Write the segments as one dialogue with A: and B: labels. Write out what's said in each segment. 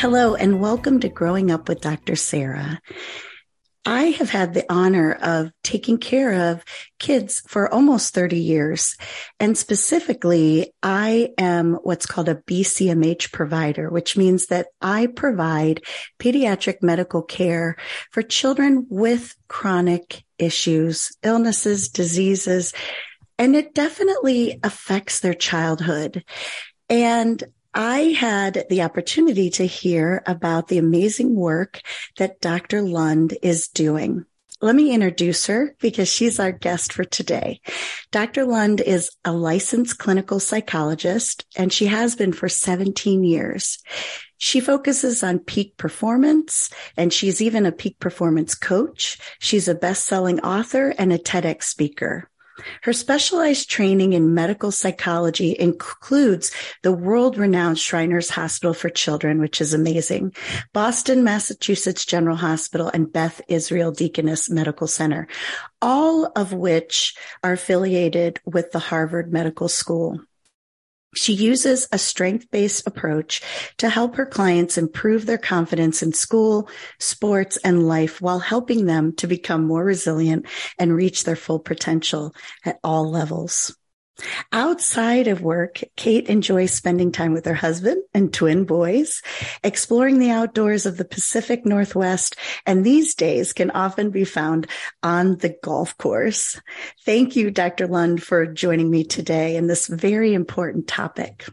A: Hello, and welcome to Growing Up with Dr. Sarah. I have had the honor of taking care of kids for almost 30 years. And specifically, I am what's called a BCMH provider, which means that I provide pediatric medical care for children with chronic issues, illnesses, diseases, and it definitely affects their childhood. And I had the opportunity to hear about the amazing work that Dr. Lund is doing. Let me introduce her because she's our guest for today. Dr. Lund is a licensed clinical psychologist and she has been for 17 years. She focuses on peak performance and she's even a peak performance coach. She's a best-selling author and a TEDx speaker. Her specialized training in medical psychology includes the world renowned Shriners Hospital for Children, which is amazing, Boston, Massachusetts General Hospital, and Beth Israel Deaconess Medical Center, all of which are affiliated with the Harvard Medical School. She uses a strength based approach to help her clients improve their confidence in school, sports, and life while helping them to become more resilient and reach their full potential at all levels. Outside of work, Kate enjoys spending time with her husband and twin boys, exploring the outdoors of the Pacific Northwest, and these days can often be found on the golf course. Thank you, Dr. Lund, for joining me today in this very important topic.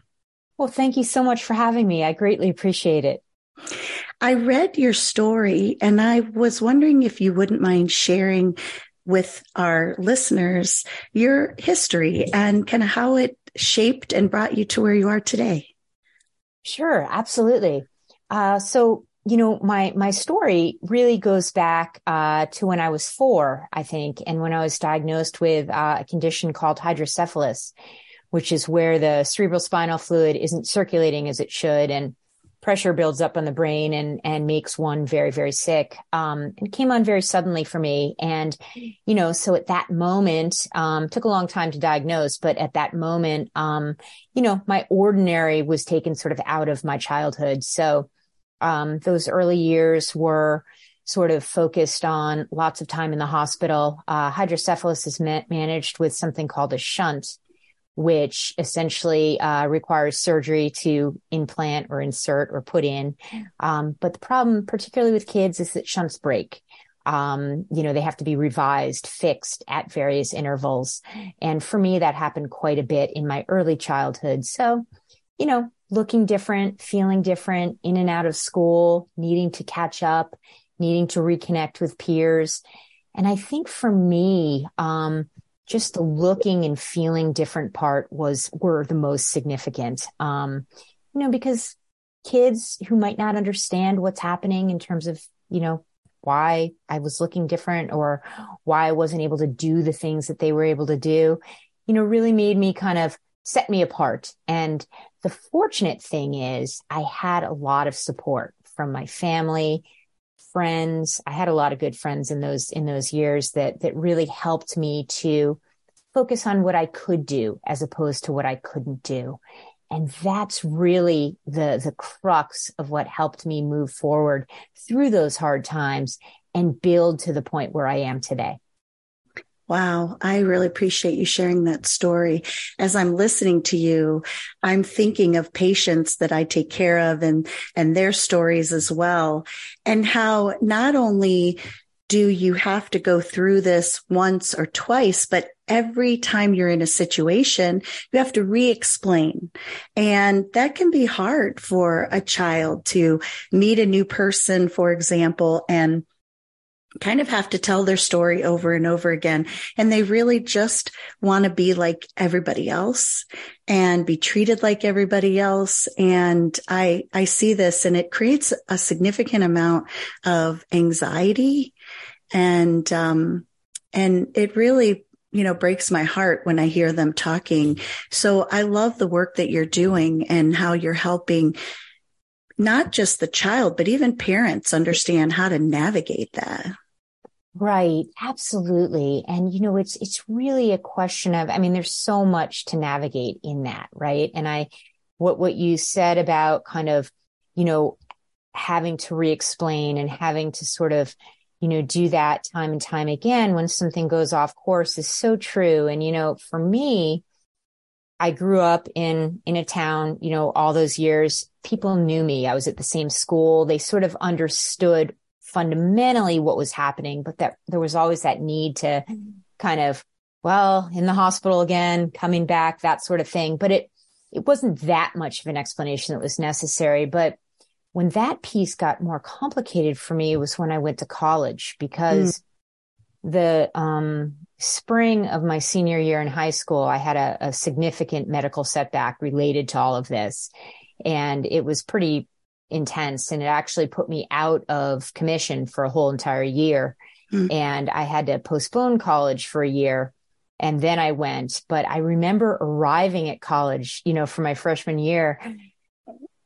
B: Well, thank you so much for having me. I greatly appreciate it.
A: I read your story and I was wondering if you wouldn't mind sharing with our listeners your history and kind of how it shaped and brought you to where you are today.
B: Sure, absolutely. Uh, so, you know, my my story really goes back uh, to when I was four, I think, and when I was diagnosed with uh, a condition called hydrocephalus, which is where the cerebral spinal fluid isn't circulating as it should, and pressure builds up on the brain and and makes one very very sick. Um it came on very suddenly for me. And you know so at that moment um took a long time to diagnose but at that moment um you know my ordinary was taken sort of out of my childhood. So um those early years were sort of focused on lots of time in the hospital. Uh hydrocephalus is ma- managed with something called a shunt which essentially uh, requires surgery to implant or insert or put in. Um, but the problem, particularly with kids, is that shunts break. Um, you know, they have to be revised, fixed at various intervals. And for me, that happened quite a bit in my early childhood. So, you know, looking different, feeling different, in and out of school, needing to catch up, needing to reconnect with peers. And I think for me, um, just the looking and feeling different part was were the most significant. Um, you know, because kids who might not understand what's happening in terms of, you know, why I was looking different or why I wasn't able to do the things that they were able to do, you know, really made me kind of set me apart. And the fortunate thing is I had a lot of support from my family, friends. I had a lot of good friends in those in those years that that really helped me to focus on what I could do as opposed to what I couldn't do. And that's really the the crux of what helped me move forward through those hard times and build to the point where I am today.
A: Wow. I really appreciate you sharing that story. As I'm listening to you, I'm thinking of patients that I take care of and, and their stories as well. And how not only do you have to go through this once or twice, but every time you're in a situation, you have to re-explain. And that can be hard for a child to meet a new person, for example, and kind of have to tell their story over and over again. And they really just want to be like everybody else and be treated like everybody else. And I, I see this and it creates a significant amount of anxiety and, um, and it really you know, breaks my heart when I hear them talking. So I love the work that you're doing and how you're helping not just the child, but even parents understand how to navigate that.
B: Right. Absolutely. And, you know, it's, it's really a question of, I mean, there's so much to navigate in that. Right. And I, what, what you said about kind of, you know, having to re-explain and having to sort of, you know, do that time and time again when something goes off course is so true. And, you know, for me, I grew up in, in a town, you know, all those years, people knew me. I was at the same school. They sort of understood fundamentally what was happening, but that there was always that need to kind of, well, in the hospital again, coming back, that sort of thing. But it, it wasn't that much of an explanation that was necessary. But when that piece got more complicated for me was when I went to college because mm. the, um, spring of my senior year in high school, I had a, a significant medical setback related to all of this. And it was pretty intense and it actually put me out of commission for a whole entire year. Mm. And I had to postpone college for a year. And then I went, but I remember arriving at college, you know, for my freshman year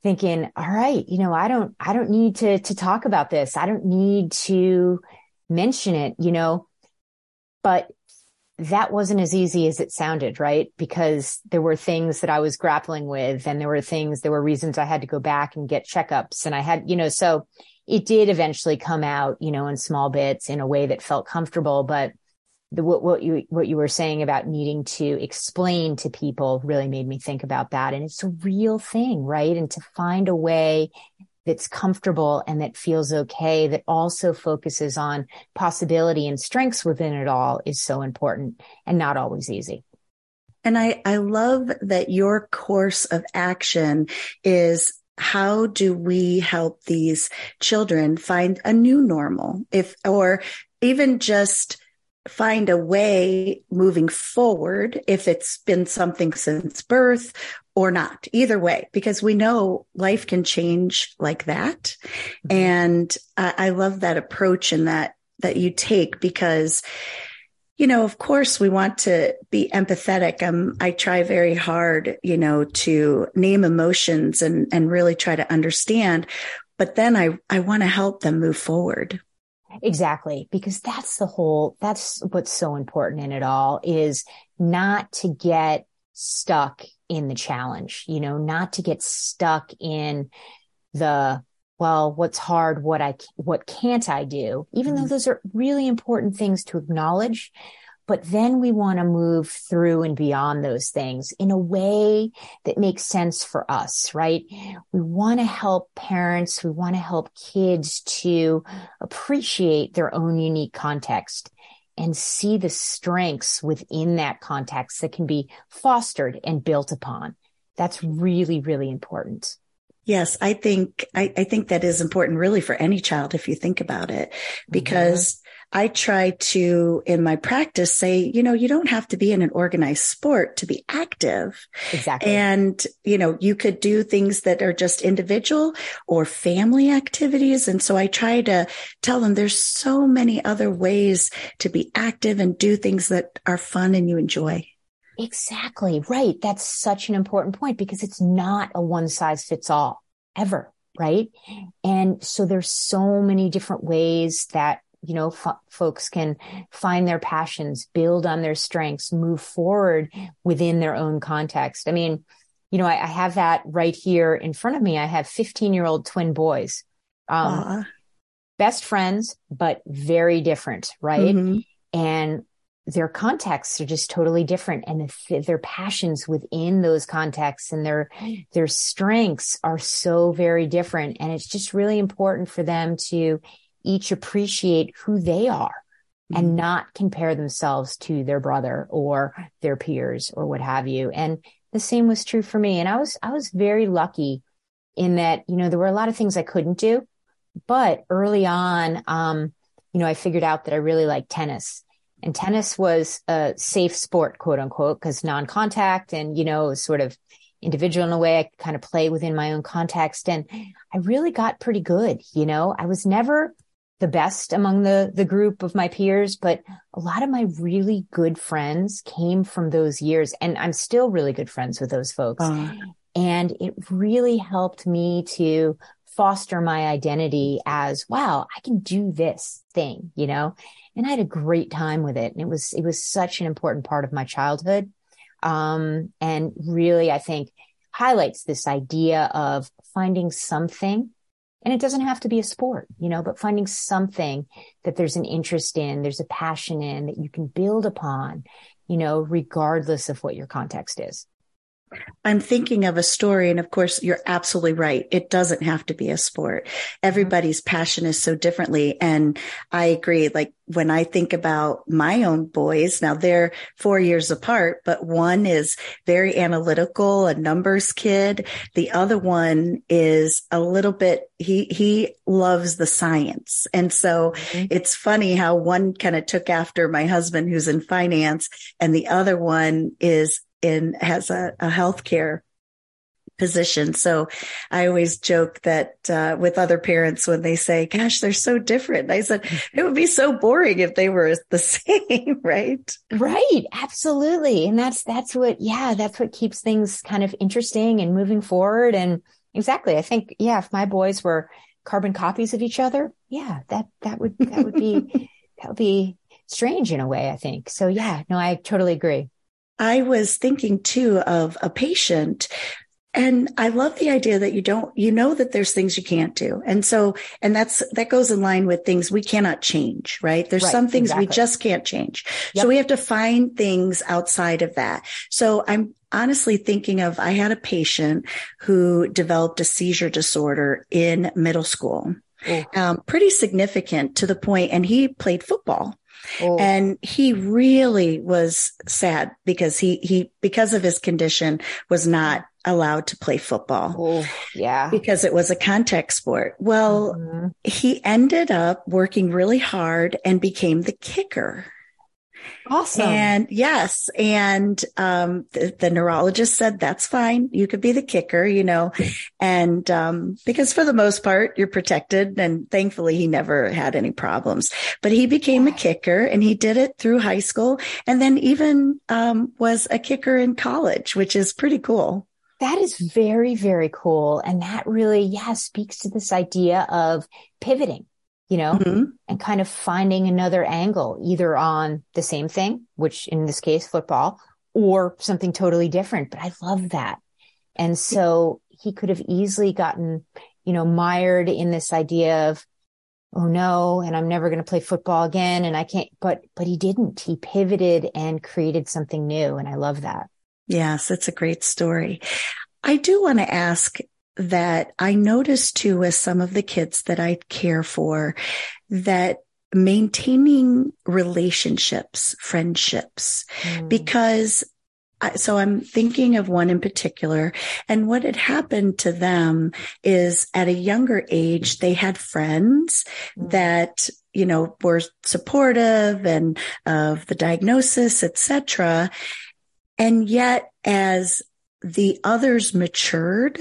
B: thinking, all right, you know, I don't, I don't need to, to talk about this. I don't need to mention it, you know, but that wasn't as easy as it sounded, right? Because there were things that I was grappling with and there were things, there were reasons I had to go back and get checkups and I had, you know, so it did eventually come out, you know, in small bits in a way that felt comfortable, but the, what, what you, what you were saying about needing to explain to people really made me think about that. And it's a real thing, right? And to find a way that's comfortable and that feels okay, that also focuses on possibility and strengths within it all is so important and not always easy.
A: And I, I love that your course of action is how do we help these children find a new normal if, or even just find a way moving forward if it's been something since birth or not either way because we know life can change like that mm-hmm. and I, I love that approach and that that you take because you know, of course, we want to be empathetic. Um, I try very hard, you know, to name emotions and, and really try to understand. But then I, I want to help them move forward.
B: Exactly. Because that's the whole, that's what's so important in it all is not to get stuck in the challenge, you know, not to get stuck in the, well, what's hard? What I, what can't I do? Even mm-hmm. though those are really important things to acknowledge. But then we want to move through and beyond those things in a way that makes sense for us, right? We want to help parents. We want to help kids to appreciate their own unique context and see the strengths within that context that can be fostered and built upon. That's really, really important.
A: Yes, I think I, I, think that is important really for any child if you think about it, mm-hmm. because I try to, in my practice, say, you know, you don't have to be in an organized sport to be active.
B: Exactly.
A: And, you know, you could do things that are just individual or family activities. And so I try to tell them there's so many other ways to be active and do things that are fun and you enjoy.
B: Exactly. Right. That's such an important point because it's not a one size fits all ever. Right. And so there's so many different ways that you know, f- folks can find their passions, build on their strengths, move forward within their own context. I mean, you know, I, I have that right here in front of me. I have 15 year old twin boys, um, best friends, but very different, right? Mm-hmm. And their contexts are just totally different and the, their passions within those contexts and their their strengths are so very different and it's just really important for them to each appreciate who they are mm-hmm. and not compare themselves to their brother or their peers or what have you. And the same was true for me. And I was, I was very lucky in that, you know, there were a lot of things I couldn't do, but early on, um, you know, I figured out that I really liked tennis and tennis was a safe sport, quote unquote, because non-contact and, you know, sort of individual in a way I could kind of play within my own context. And I really got pretty good. You know, I was never the best among the, the group of my peers, but a lot of my really good friends came from those years. And I'm still really good friends with those folks. Uh. And it really helped me to foster my identity as, wow, I can do this thing, you know? And I had a great time with it. And it was, it was such an important part of my childhood. Um, and really, I think highlights this idea of finding something and it doesn't have to be a sport, you know, but finding something that there's an interest in, there's a passion in that you can build upon, you know, regardless of what your context is.
A: I'm thinking of a story. And of course, you're absolutely right. It doesn't have to be a sport. Everybody's passion is so differently. And I agree. Like when I think about my own boys, now they're four years apart, but one is very analytical, a numbers kid. The other one is a little bit, he, he loves the science. And so mm-hmm. it's funny how one kind of took after my husband who's in finance and the other one is in has a, a healthcare position. So I always joke that uh, with other parents when they say, "Gosh, they're so different," I said it would be so boring if they were the same, right?
B: Right, absolutely, and that's that's what, yeah, that's what keeps things kind of interesting and moving forward. And exactly, I think, yeah, if my boys were carbon copies of each other, yeah, that that would that would be that would be strange in a way. I think so. Yeah, no, I totally agree.
A: I was thinking too of a patient and I love the idea that you don't, you know that there's things you can't do. And so, and that's, that goes in line with things we cannot change, right? There's right, some things exactly. we just can't change. Yep. So we have to find things outside of that. So I'm honestly thinking of, I had a patient who developed a seizure disorder in middle school. Um, pretty significant to the point, and he played football. Oh. And he really was sad because he, he, because of his condition was not allowed to play football.
B: Oh, yeah.
A: Because it was a contact sport. Well, mm-hmm. he ended up working really hard and became the kicker.
B: Awesome.
A: And yes. And, um, the, the, neurologist said, that's fine. You could be the kicker, you know, and, um, because for the most part, you're protected. And thankfully he never had any problems, but he became a kicker and he did it through high school and then even, um, was a kicker in college, which is pretty cool.
B: That is very, very cool. And that really, yeah, speaks to this idea of pivoting you know, mm-hmm. and kind of finding another angle either on the same thing, which in this case, football or something totally different. But I love that. And so he could have easily gotten, you know, mired in this idea of, oh no, and I'm never going to play football again. And I can't, but, but he didn't. He pivoted and created something new. And I love that.
A: Yes, it's a great story. I do want to ask that I noticed too with some of the kids that I care for that maintaining relationships, friendships, mm. because I, so I'm thinking of one in particular and what had happened to them is at a younger age, they had friends mm. that, you know, were supportive and of the diagnosis, etc. And yet as the others matured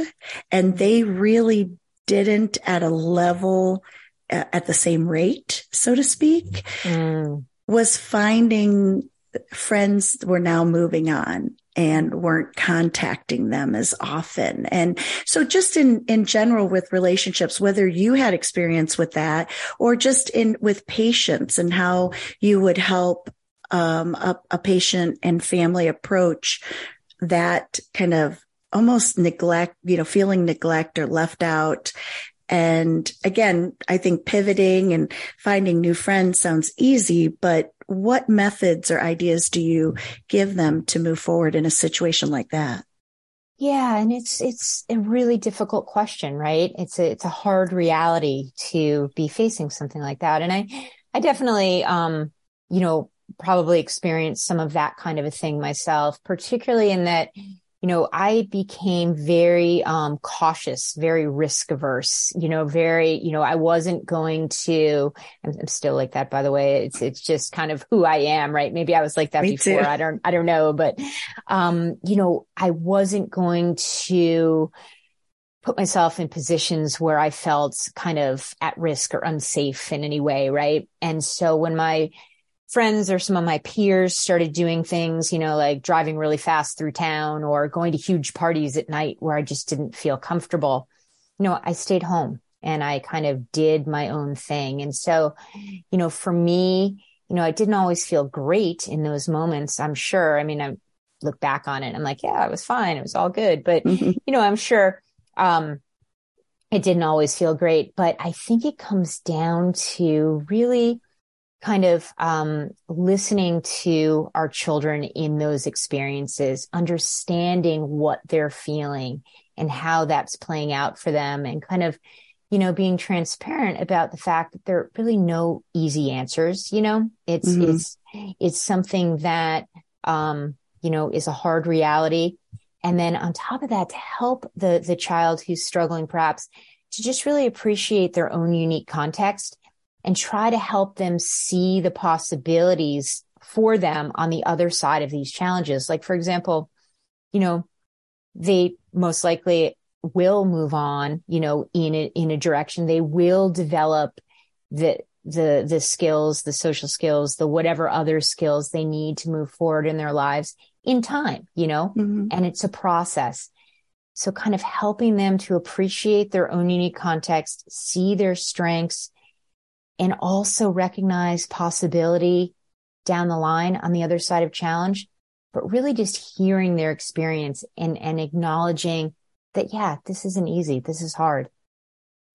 A: and they really didn't at a level at the same rate, so to speak, mm. was finding friends were now moving on and weren't contacting them as often. And so just in, in general with relationships, whether you had experience with that or just in with patients and how you would help um, a, a patient and family approach that kind of almost neglect, you know, feeling neglect or left out. And again, I think pivoting and finding new friends sounds easy, but what methods or ideas do you give them to move forward in a situation like that?
B: Yeah, and it's it's a really difficult question, right? It's a it's a hard reality to be facing something like that. And I I definitely um you know probably experienced some of that kind of a thing myself, particularly in that, you know, I became very um, cautious, very risk averse, you know, very, you know, I wasn't going to, I'm, I'm, still like that, by the way. It's, it's just kind of who I am, right? Maybe I was like that Me before. Too. I don't, I don't know, but, um, you know, I wasn't going to put myself in positions where I felt kind of at risk or unsafe in any way, right? And so when my friends or some of my peers started doing things, you know, like driving really fast through town or going to huge parties at night where I just didn't feel comfortable. You know, I stayed home and I kind of did my own thing. And so, you know, for me, you know, I didn't always feel great in those moments. I'm sure. I mean, I look back on it. I'm like, yeah, it was fine. It was all good. But, mm-hmm. you know, I'm sure, um, it didn't always feel great, but I think it comes down to really kind of um, listening to our children in those experiences, understanding what they're feeling and how that's playing out for them, and kind of, you know, being transparent about the fact that there are really no easy answers. You know, it's mm-hmm. it's it's something that um, you know is a hard reality, and then on top of that, to help the the child who's struggling, perhaps to just really appreciate their own unique context and try to help them see the possibilities for them on the other side of these challenges. Like, for example, you know, they most likely will move on, you know, in a, in a direction. They will develop the, the, the skills, the social skills, the whatever other skills they need to move forward in their lives in time, you know, mm-hmm. and it's a process. So kind of helping them to appreciate their own unique context, see their strengths, and also recognize possibility down the line on the other side of challenge, but really just hearing their experience and, and acknowledging that, yeah, this isn't easy. This is hard.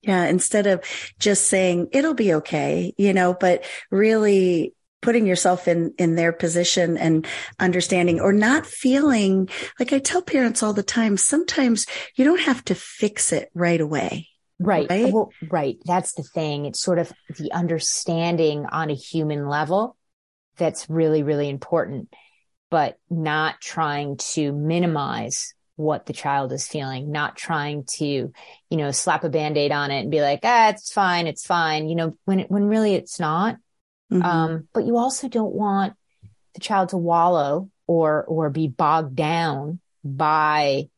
A: Yeah. Instead of just saying it'll be okay, you know, but really putting yourself in in their position and understanding or not feeling like I tell parents all the time sometimes you don't have to fix it right away
B: Right. Right. Well, right. That's the thing. It's sort of the understanding on a human level that's really, really important, but not trying to minimize what the child is feeling, not trying to, you know, slap a band-aid on it and be like, ah, it's fine. It's fine. You know, when, when really it's not. Mm-hmm. Um, but you also don't want the child to wallow or, or be bogged down by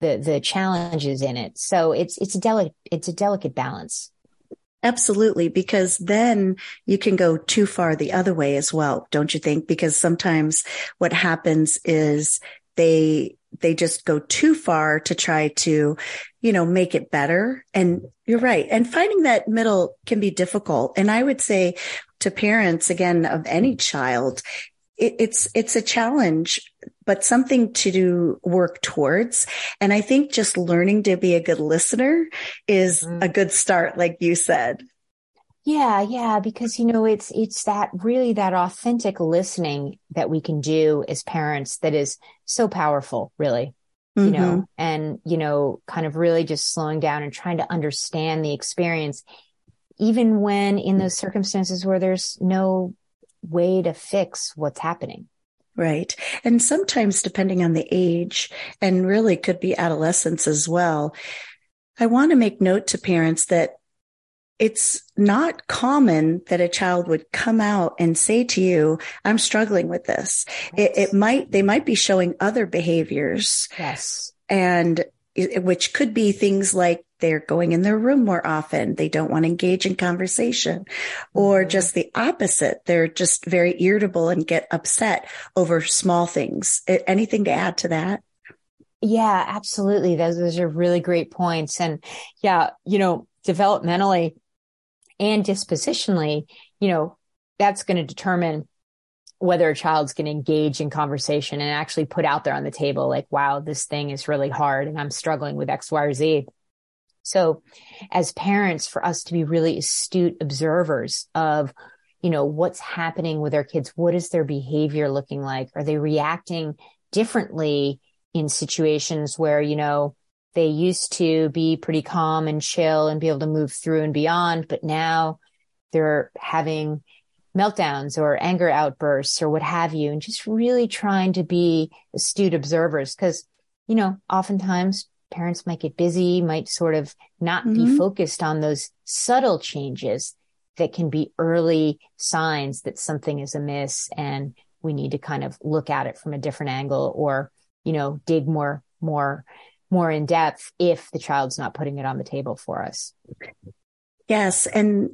B: the the challenges in it. So it's it's a delicate it's a delicate balance.
A: Absolutely, because then you can go too far the other way as well, don't you think? Because sometimes what happens is they they just go too far to try to, you know, make it better. And you're right. And finding that middle can be difficult. And I would say to parents again of any child, it, it's it's a challenge but something to do, work towards and i think just learning to be a good listener is mm. a good start like you said
B: yeah yeah because you know it's it's that really that authentic listening that we can do as parents that is so powerful really mm-hmm. you know and you know kind of really just slowing down and trying to understand the experience even when in those circumstances where there's no way to fix what's happening.
A: Right. And sometimes depending on the age and really could be adolescence as well. I want to make note to parents that it's not common that a child would come out and say to you, I'm struggling with this. It, it, might, they might be showing other behaviors.
B: Yes.
A: And which could be things like they're going in their room more often. They don't want to engage in conversation or mm-hmm. just the opposite. They're just very irritable and get upset over small things. Anything to add to that?
B: Yeah, absolutely. Those, those are really great points. And yeah, you know, developmentally and dispositionally, you know, that's going to determine whether a child's going to engage in conversation and actually put out there on the table, like, wow, this thing is really hard and I'm struggling with X, Y, or Z. So as parents, for us to be really astute observers of, you know, what's happening with our kids, what is their behavior looking like? Are they reacting differently in situations where, you know, they used to be pretty calm and chill and be able to move through and beyond, but now they're having meltdowns or anger outbursts or what have you, and just really trying to be astute observers. Cause you know, oftentimes parents might get busy, might sort of not mm-hmm. be focused on those subtle changes that can be early signs that something is amiss and we need to kind of look at it from a different angle or, you know, dig more, more, more in depth if the child's not putting it on the table for us.
A: Yes. And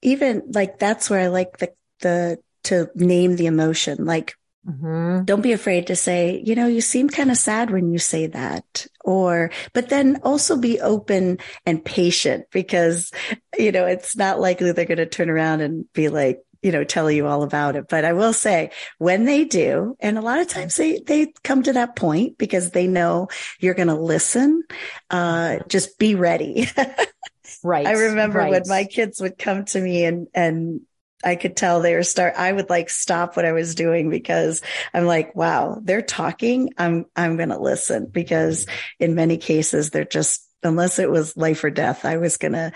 A: even like that's where I like the, the, to name the emotion. Like Mm-hmm. Don't be afraid to say, you know, you seem kind of sad when you say that. Or, but then also be open and patient because, you know, it's not likely they're going to turn around and be like, you know, tell you all about it. But I will say when they do, and a lot of times they, they come to that point because they know you're going to listen. Uh, just be ready.
B: right.
A: I remember
B: right.
A: when my kids would come to me and, and I could tell they were start, I would like stop what I was doing because I'm like, wow, they're talking. I'm, I'm going to listen because in many cases they're just, unless it was life or death, I was going to,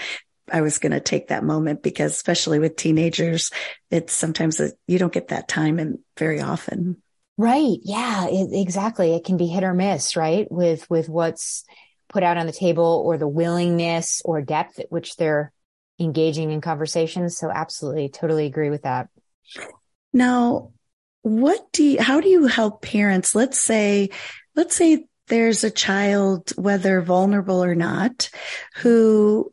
A: I was going to take that moment because especially with teenagers, it's sometimes a, you don't get that time and very often.
B: Right. Yeah, it, exactly. It can be hit or miss, right? With, with what's put out on the table or the willingness or depth at which they're engaging in conversations. So absolutely, totally agree with that.
A: Now, what do you, how do you help parents? Let's say, let's say there's a child, whether vulnerable or not, who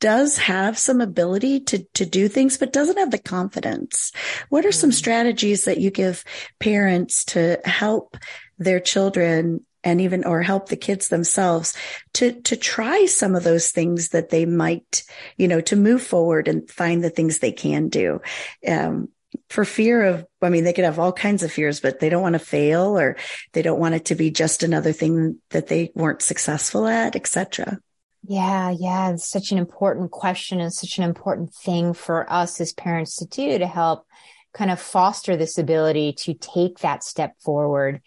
A: does have some ability to, to do things, but doesn't have the confidence. What are some mm. strategies that you give parents to help their children and even or help the kids themselves to to try some of those things that they might you know to move forward and find the things they can do. Um, for fear of i mean they could have all kinds of fears but they don't want to fail or they don't want it to be just another thing that they weren't successful at etc
B: yeah yeah. It's such an important question and such an important thing for us as parents to do to help kind of foster this ability to take that step forward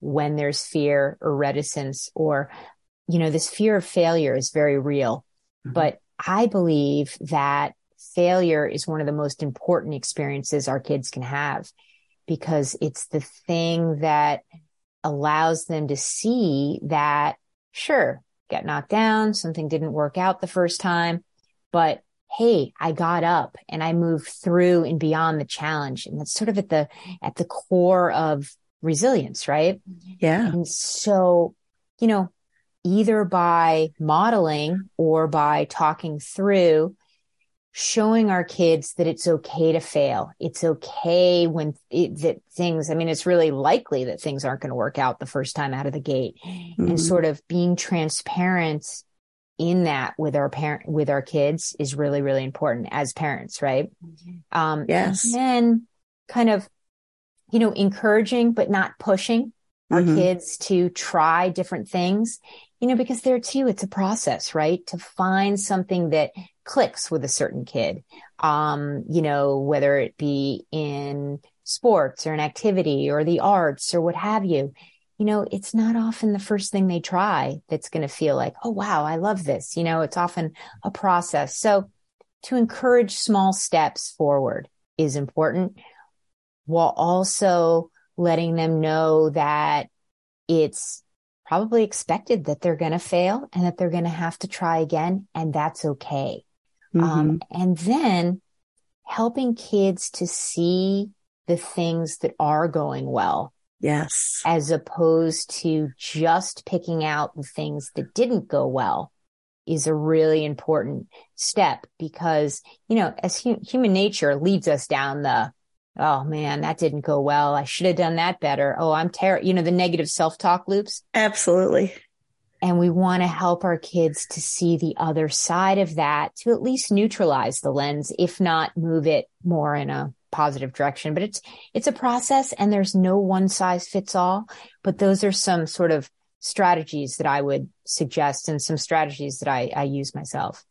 B: when there's fear or reticence or, you know, this fear of failure is very real. Mm-hmm. But I believe that failure is one of the most important experiences our kids can have because it's the thing that allows them to see that, sure, get knocked down, something didn't work out the first time, but hey, I got up and I moved through and beyond the challenge. And that's sort of at the, at the core of resilience, right?
A: Yeah.
B: And so, you know, either by modeling or by talking through, showing our kids that it's okay to fail. It's okay when it, that things, I mean, it's really likely that things aren't going to work out the first time out of the gate mm-hmm. and sort of being transparent in that with our parent, with our kids is really, really important as parents, right?
A: Um, yes.
B: And kind of you know, encouraging, but not pushing our mm-hmm. kids to try different things, you know, because there too, it's a process, right? To find something that clicks with a certain kid. Um, you know, whether it be in sports or an activity or the arts or what have you, you know, it's not often the first thing they try that's going to feel like, oh, wow, I love this. You know, it's often a process. So to encourage small steps forward is important while also letting them know that it's probably expected that they're going to fail and that they're going to have to try again. And that's okay. Mm-hmm. Um, and then helping kids to see the things that are going well.
A: Yes.
B: As opposed to just picking out the things that didn't go well is a really important step because, you know, as hu- human nature leads us down the oh man, that didn't go well. I should have done that better. Oh, I'm terrible. You know, the negative self talk loops.
A: Absolutely.
B: And we want to help our kids to see the other side of that to at least neutralize the lens, if not move it more in a positive direction. But it's, it's a process and there's no one size fits all. But those are some sort of strategies that I would suggest and some strategies that I, I use myself.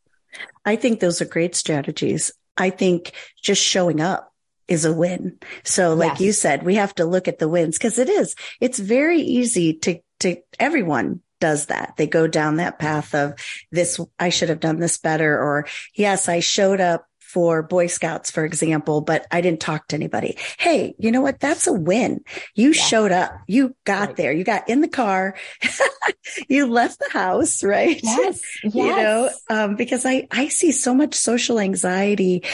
A: I think those are great strategies. I think just showing up is a win. So like yes. you said, we have to look at the wins because it is, it's very easy to, to everyone does that. They go down that path of this, I should have done this better. Or yes, I showed up for Boy Scouts, for example, but I didn't talk to anybody. Hey, you know what? That's a win. You yeah. showed up. You got right. there. You got in the car. you left the house, right?
B: Yes. yes.
A: You know, um, because I, I see so much social anxiety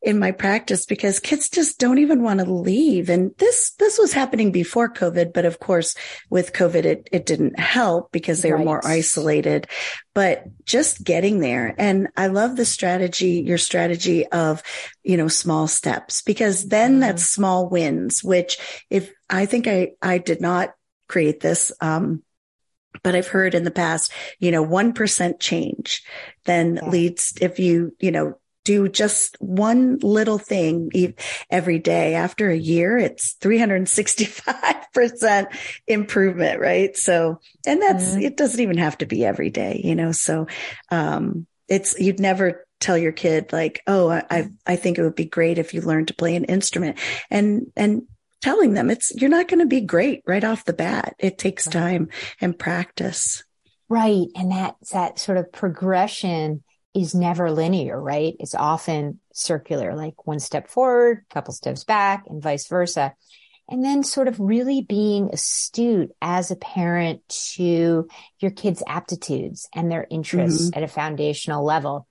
A: in my practice because kids just don't even want to leave. And this, this was happening before COVID. But of course, with COVID, it, it didn't help because they right. were more isolated, but just getting there. And I love the strategy, your strategy of, you know, small steps because then mm-hmm. that's small wins, which if I think I, I did not create this, um, but I've heard in the past, you know, 1% change then yeah. leads, if you, you know, do just one little thing every day. After a year, it's 365% improvement, right? So, and that's, mm-hmm. it doesn't even have to be every day, you know? So, um, it's, you'd never tell your kid like, Oh, I, I think it would be great if you learned to play an instrument and, and telling them it's, you're not going to be great right off the bat. It takes time and practice.
B: Right. And that's that sort of progression is never linear, right? It's often circular, like one step forward, couple steps back and vice versa. And then sort of really being astute as a parent to your kids' aptitudes and their interests mm-hmm. at a foundational level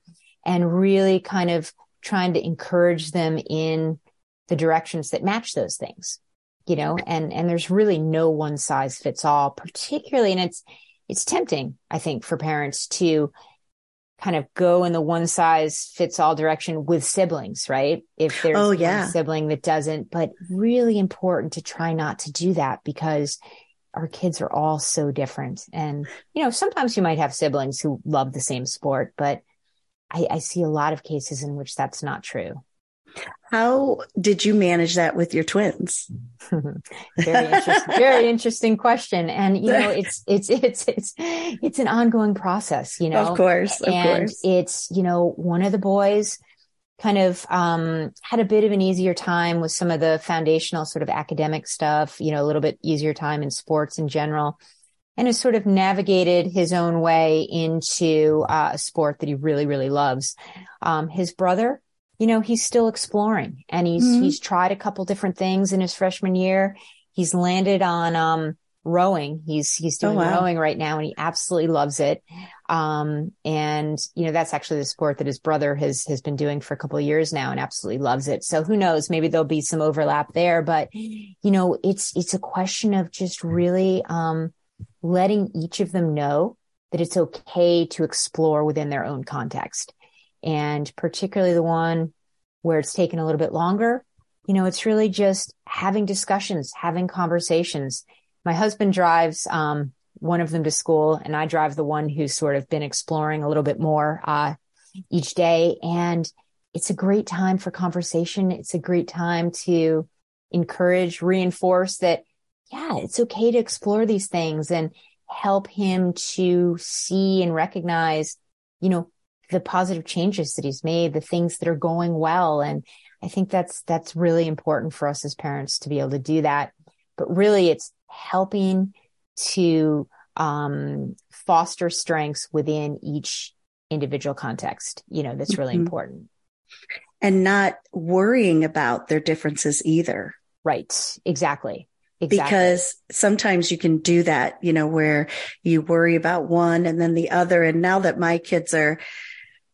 B: and really kind of trying to encourage them in the directions that match those things, you know, and, and there's really no one size fits all, particularly, and it's, it's tempting, I think, for parents to kind of go in the one size fits all direction with siblings, right? If there's oh, yeah. one sibling that doesn't, but really important to try not to do that because our kids are all so different. And, you know, sometimes you might have siblings who love the same sport, but I, I see a lot of cases in which that's not true.
A: How did you manage that with your twins?
B: very interesting, very interesting question. And you know, it's it's it's it's it's an ongoing process, you know.
A: Of course, of
B: and
A: course.
B: it's, you know, one of the boys kind of um had a bit of an easier time with some of the foundational sort of academic stuff, you know, a little bit easier time in sports in general. And has sort of navigated his own way into uh, a sport that he really, really loves. Um, his brother you know, he's still exploring and he's, mm-hmm. he's tried a couple different things in his freshman year. He's landed on, um, rowing. He's, he's oh, doing oh, wow. rowing right now and he absolutely loves it. Um, and you know, that's actually the sport that his brother has, has been doing for a couple of years now and absolutely loves it. So who knows, maybe there'll be some overlap there, but you know, it's, it's a question of just really, um, letting each of them know that it's okay to explore within their own context and particularly the one where it's taken a little bit longer, you know, it's really just having discussions, having conversations. My husband drives, um, one of them to school and I drive the one who's sort of been exploring a little bit more, uh, each day. And it's a great time for conversation. It's a great time to encourage, reinforce that, yeah, it's okay to explore these things and help him to see and recognize, you know, the positive changes that he's made, the things that are going well. And I think that's, that's really important for us as parents to be able to do that. But really it's helping to, um, foster strengths within each individual context. You know, that's really mm-hmm. important.
A: And not worrying about their differences either.
B: Right. Exactly.
A: Exactly. Because sometimes you can do that, you know, where you worry about one and then the other. And now that my kids are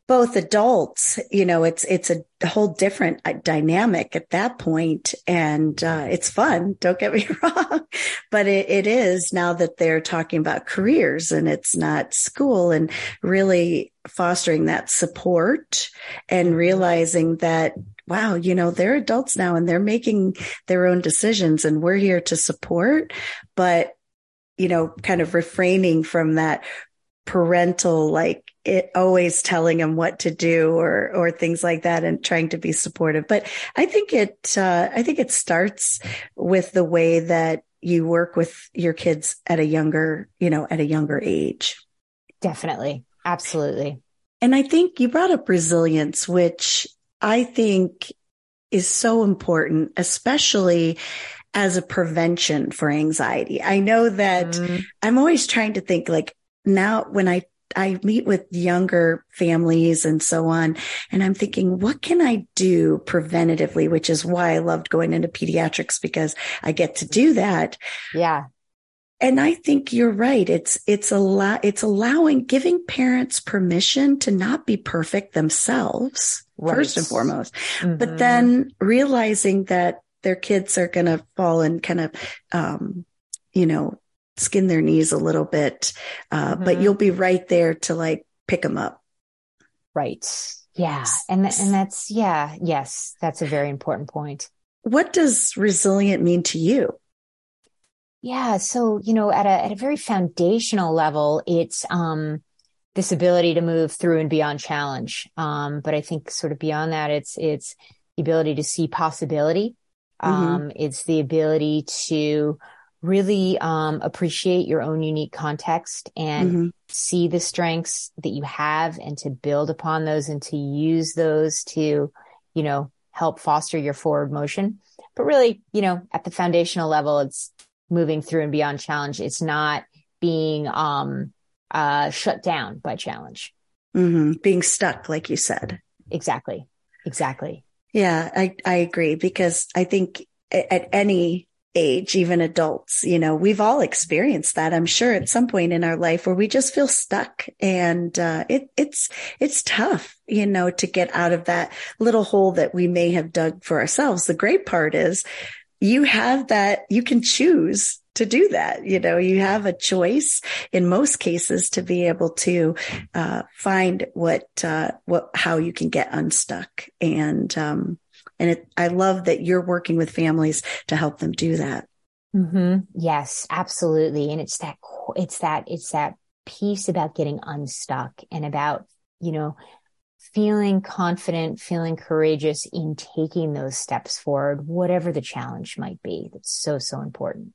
A: both adults, you know, it's, it's a whole different uh, dynamic at that point, And, uh, it's fun. Don't get me wrong, but it, it is now that they're talking about careers and it's not school and really fostering that support and mm-hmm. realizing that wow, you know, they're adults now and they're making their own decisions and we're here to support, but you know, kind of refraining from that parental like it always telling them what to do or or things like that and trying to be supportive. But i think it uh, i think it starts with the way that you work with your kids at a younger you know at a younger age.
B: Definitely. Absolutely.
A: And i think you brought up resilience which i think is so important especially as a prevention for anxiety. I know that mm. i'm always trying to think like now when I I meet with younger families and so on. And I'm thinking, what can I do preventatively? Which is why I loved going into pediatrics because I get to do that.
B: Yeah.
A: And I think you're right. It's, it's a lot, it's allowing, giving parents permission to not be perfect themselves, right. first and foremost, mm-hmm. but then realizing that their kids are going to fall and kind of, um, you know, skin their knees a little bit, uh, mm-hmm. but you'll be right there to like pick them up.
B: Right. Yeah. And, th- and that's, yeah. Yes. That's a very important point.
A: What does resilient mean to you?
B: Yeah. So, you know, at a, at a very foundational level, it's, um, this ability to move through and beyond challenge. Um, but I think sort of beyond that, it's, it's the ability to see possibility. Mm-hmm. Um, mm-hmm. it's the ability to really um, appreciate your own unique context and mm-hmm. see the strengths that you have and to build upon those and to use those to, you know, help foster your forward motion. But really, you know, at the foundational level, it's moving through and beyond challenge. It's not being um, uh, shut down by challenge.
A: Mm-hmm. Being stuck, like you said.
B: Exactly. Exactly.
A: Yeah, I, I agree because I think at any age, even adults, you know, we've all experienced that. I'm sure at some point in our life where we just feel stuck and, uh, it, it's, it's tough, you know, to get out of that little hole that we may have dug for ourselves. The great part is you have that, you can choose to do that. You know, you have a choice in most cases to be able to, uh, find what, uh, what, how you can get unstuck and, um, and it, I love that you're working with families to help them do that.
B: Mm-hmm. Yes, absolutely. And it's that, it's that, it's that piece about getting unstuck and about, you know, feeling confident, feeling courageous in taking those steps forward, whatever the challenge might be. That's so, so important.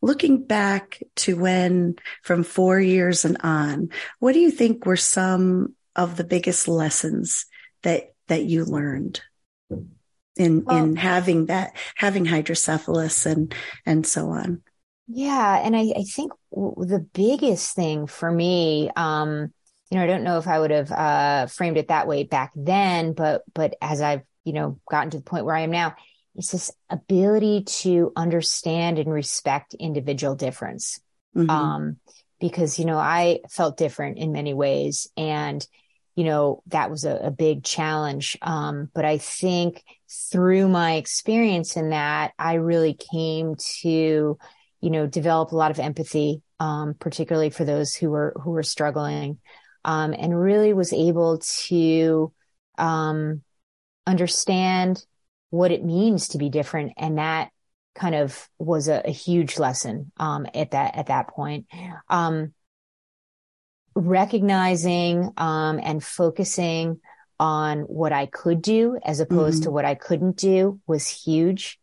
A: Looking back to when from four years and on, what do you think were some of the biggest lessons that, that you learned? In well, in having that having hydrocephalus and and so on
B: yeah and i i think w- the biggest thing for me um you know i don't know if i would have uh framed it that way back then but but as i've you know gotten to the point where i am now it's this ability to understand and respect individual difference mm-hmm. um because you know i felt different in many ways and you know, that was a, a big challenge. Um, but I think through my experience in that, I really came to, you know, develop a lot of empathy, um, particularly for those who were, who were struggling, um, and really was able to, um, understand what it means to be different. And that kind of was a, a huge lesson, um, at that, at that point. Um, recognizing um, and focusing on what I could do as opposed mm-hmm. to what I couldn't do was huge.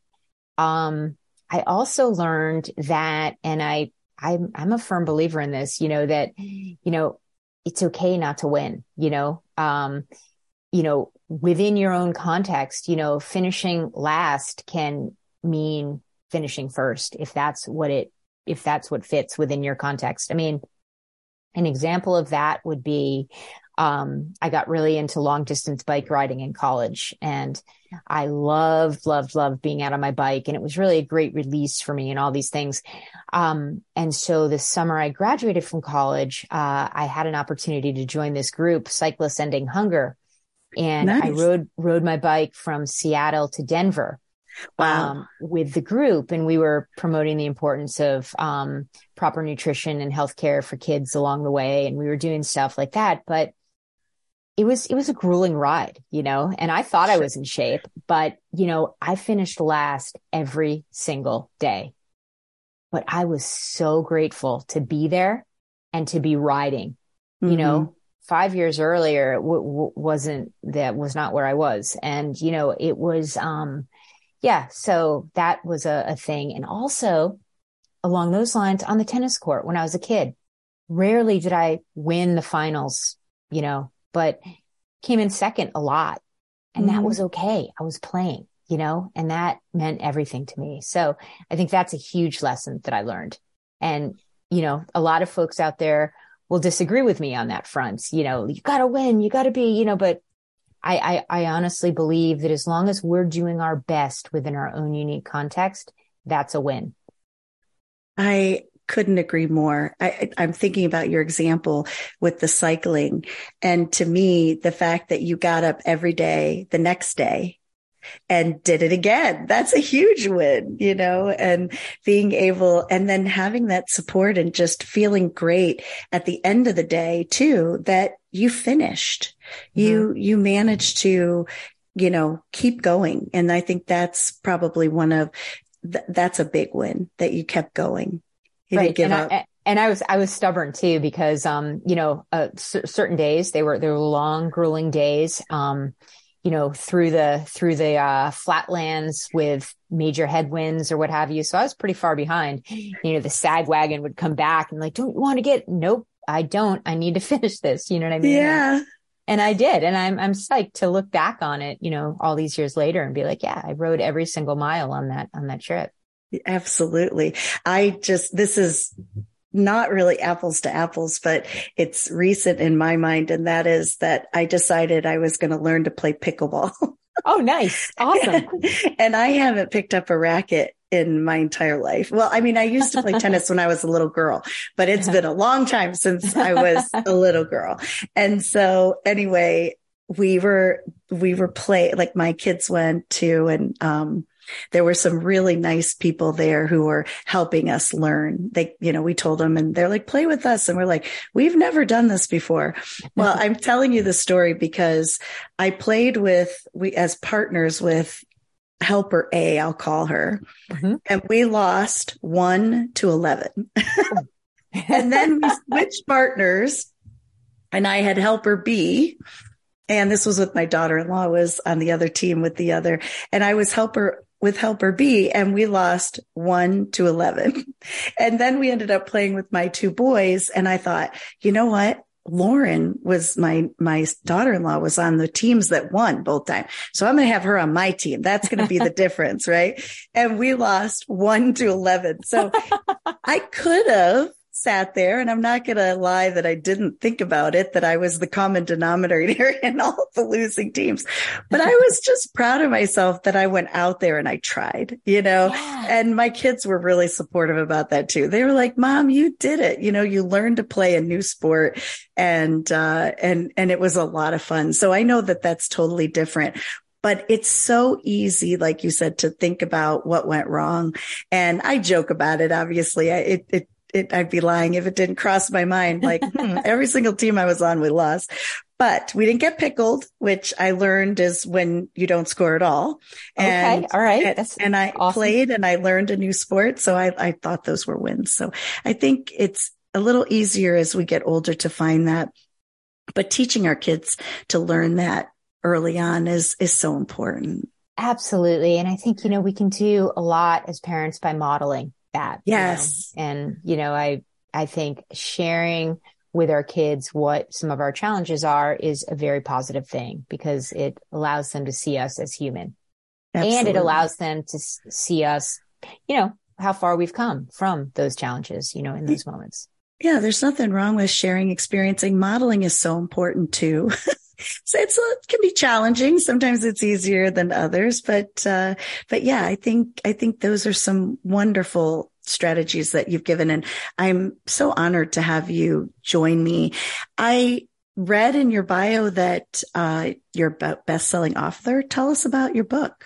B: Um, I also learned that, and I, I'm, I'm a firm believer in this, you know, that, you know, it's okay not to win, you know, um, you know, within your own context, you know, finishing last can mean finishing first if that's what it, if that's what fits within your context. I mean, an example of that would be um, I got really into long distance bike riding in college and I loved, loved, loved being out on my bike. And it was really a great release for me and all these things. Um, and so this summer I graduated from college. Uh, I had an opportunity to join this group, Cyclists Ending Hunger. And nice. I rode, rode my bike from Seattle to Denver wow. um, with the group, and we were promoting the importance of um, proper nutrition and healthcare for kids along the way, and we were doing stuff like that. But it was it was a grueling ride, you know. And I thought I was in shape, but you know, I finished last every single day. But I was so grateful to be there and to be riding. Mm-hmm. You know, mm-hmm. five years earlier w- w- wasn't that was not where I was, and you know, it was um yeah, so that was a, a thing. And also along those lines on the tennis court when I was a kid, rarely did I win the finals, you know, but came in second a lot. And mm-hmm. that was okay. I was playing, you know, and that meant everything to me. So I think that's a huge lesson that I learned. And, you know, a lot of folks out there will disagree with me on that front. You know, you gotta win, you gotta be, you know, but I, I, I honestly believe that as long as we're doing our best within our own unique context, that's a win.
A: I couldn't agree more. I, am thinking about your example with the cycling. And to me, the fact that you got up every day the next day and did it again. That's a huge win, you know, and being able and then having that support and just feeling great at the end of the day too, that you finished. Mm-hmm. You, you managed to, you know, keep going. And I think that's probably one of, th- that's a big win that you kept going. You
B: right. and I, and I was, I was stubborn too, because, um, you know, uh, c- certain days they were, they were long, grueling days. Um, you know, through the, through the, uh, flatlands with major headwinds or what have you. So I was pretty far behind, you know, the sag wagon would come back and like, don't you want to get, nope, I don't, I need to finish this. You know what I mean?
A: Yeah.
B: And I did. And I'm, I'm psyched to look back on it, you know, all these years later and be like, yeah, I rode every single mile on that, on that trip.
A: Absolutely. I just, this is not really apples to apples, but it's recent in my mind. And that is that I decided I was going to learn to play pickleball.
B: Oh, nice. Awesome.
A: and I haven't picked up a racket in my entire life. Well, I mean, I used to play tennis when I was a little girl, but it's been a long time since I was a little girl. And so anyway, we were, we were play, like my kids went to and, um, there were some really nice people there who were helping us learn. They, you know, we told them and they're like, play with us. And we're like, we've never done this before. well, I'm telling you the story because I played with, we, as partners with helper A, I'll call her. Mm-hmm. And we lost one to 11. and then we switched partners and I had helper B and this was with my daughter-in-law was on the other team with the other and I was helper with helper B and we lost one to 11. And then we ended up playing with my two boys. And I thought, you know what? Lauren was my, my daughter-in-law was on the teams that won both times. So I'm going to have her on my team. That's going to be the difference. Right. And we lost one to 11. So I could have sat there and I'm not going to lie that I didn't think about it, that I was the common denominator in all the losing teams, but I was just proud of myself that I went out there and I tried, you know, yeah. and my kids were really supportive about that too. They were like, mom, you did it. You know, you learned to play a new sport and, uh, and, and it was a lot of fun. So I know that that's totally different, but it's so easy, like you said, to think about what went wrong. And I joke about it. Obviously, I, it, it it, I'd be lying if it didn't cross my mind. Like hmm, every single team I was on, we lost, but we didn't get pickled, which I learned is when you don't score at all.
B: And, okay. All right. That's
A: and I awesome. played and I learned a new sport. So I, I thought those were wins. So I think it's a little easier as we get older to find that, but teaching our kids to learn that early on is, is so important.
B: Absolutely. And I think, you know, we can do a lot as parents by modeling that.
A: Yes.
B: You know? And, you know, I, I think sharing with our kids what some of our challenges are is a very positive thing because it allows them to see us as human. Absolutely. And it allows them to see us, you know, how far we've come from those challenges, you know, in those moments.
A: Yeah, there's nothing wrong with sharing experiencing. Modeling is so important too. so it's it can be challenging. Sometimes it's easier than others, but uh, but yeah, I think I think those are some wonderful strategies that you've given, and I'm so honored to have you join me. I read in your bio that uh, you're a best-selling author. Tell us about your book.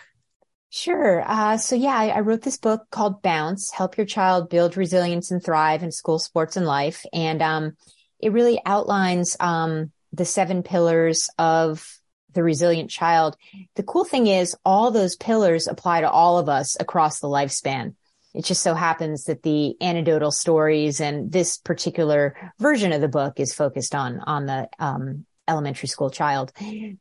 B: Sure. Uh, so yeah, I, I, wrote this book called Bounce: Help Your Child Build Resilience and Thrive in School, Sports, and Life, and um, it really outlines um, the seven pillars of the resilient child. The cool thing is all those pillars apply to all of us across the lifespan. It just so happens that the anecdotal stories and this particular version of the book is focused on, on the, um, elementary school child.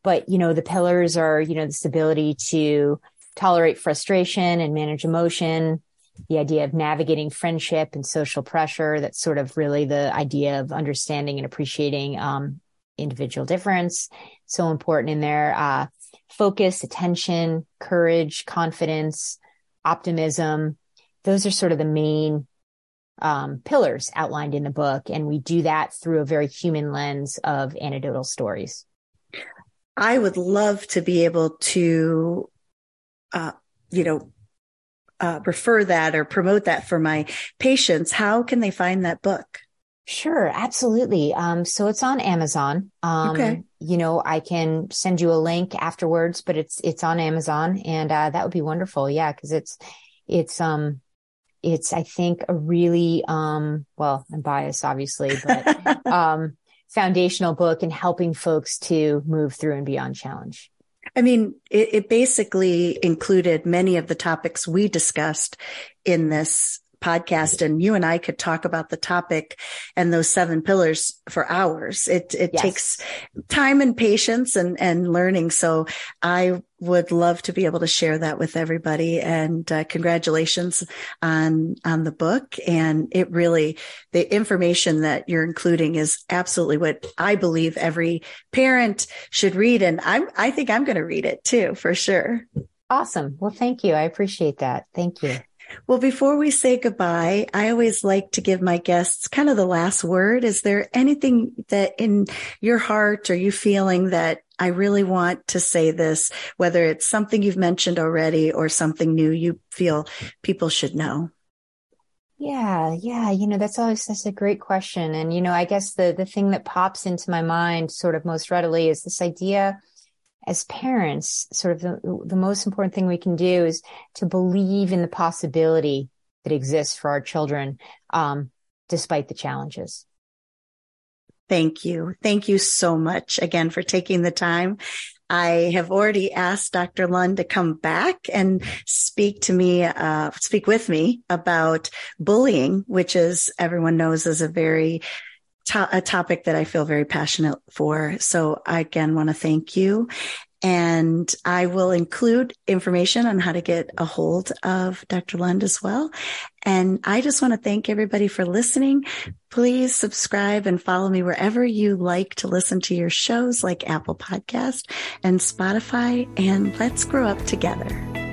B: But, you know, the pillars are, you know, this ability to tolerate frustration and manage emotion, the idea of navigating friendship and social pressure. That's sort of really the idea of understanding and appreciating, um, individual difference. So important in there. Uh, focus, attention, courage, confidence, optimism. Those are sort of the main um, pillars outlined in the book. And we do that through a very human lens of anecdotal stories.
A: I would love to be able to, uh, you know, uh, refer that or promote that for my patients. How can they find that book?
B: Sure, absolutely. Um, so it's on Amazon. Um, okay. you know, I can send you a link afterwards, but it's, it's on Amazon and, uh, that would be wonderful. Yeah. Cause it's, it's, um, it's, I think a really, um, well, I'm biased, obviously, but, um, foundational book in helping folks to move through and beyond challenge.
A: I mean, it, it basically included many of the topics we discussed in this podcast and you and I could talk about the topic and those seven pillars for hours. It, it yes. takes time and patience and, and learning. So I would love to be able to share that with everybody and uh, congratulations on, on the book. And it really, the information that you're including is absolutely what I believe every parent should read. And I'm, I think I'm going to read it too, for sure.
B: Awesome. Well, thank you. I appreciate that. Thank you.
A: Well, before we say goodbye, I always like to give my guests kind of the last word. Is there anything that in your heart or you feeling that I really want to say this, whether it's something you've mentioned already or something new you feel people should know?
B: Yeah, yeah, you know, that's always that's a great question. And you know, I guess the the thing that pops into my mind sort of most readily is this idea as parents, sort of the, the most important thing we can do is to believe in the possibility that exists for our children, um, despite the challenges.
A: Thank you. Thank you so much again for taking the time. I have already asked Dr. Lund to come back and speak to me, uh, speak with me about bullying, which is everyone knows is a very to- a topic that I feel very passionate for. So I again want to thank you. And I will include information on how to get a hold of Dr. Lund as well. And I just want to thank everybody for listening. Please subscribe and follow me wherever you like to listen to your shows like Apple Podcast and Spotify. And let's grow up together.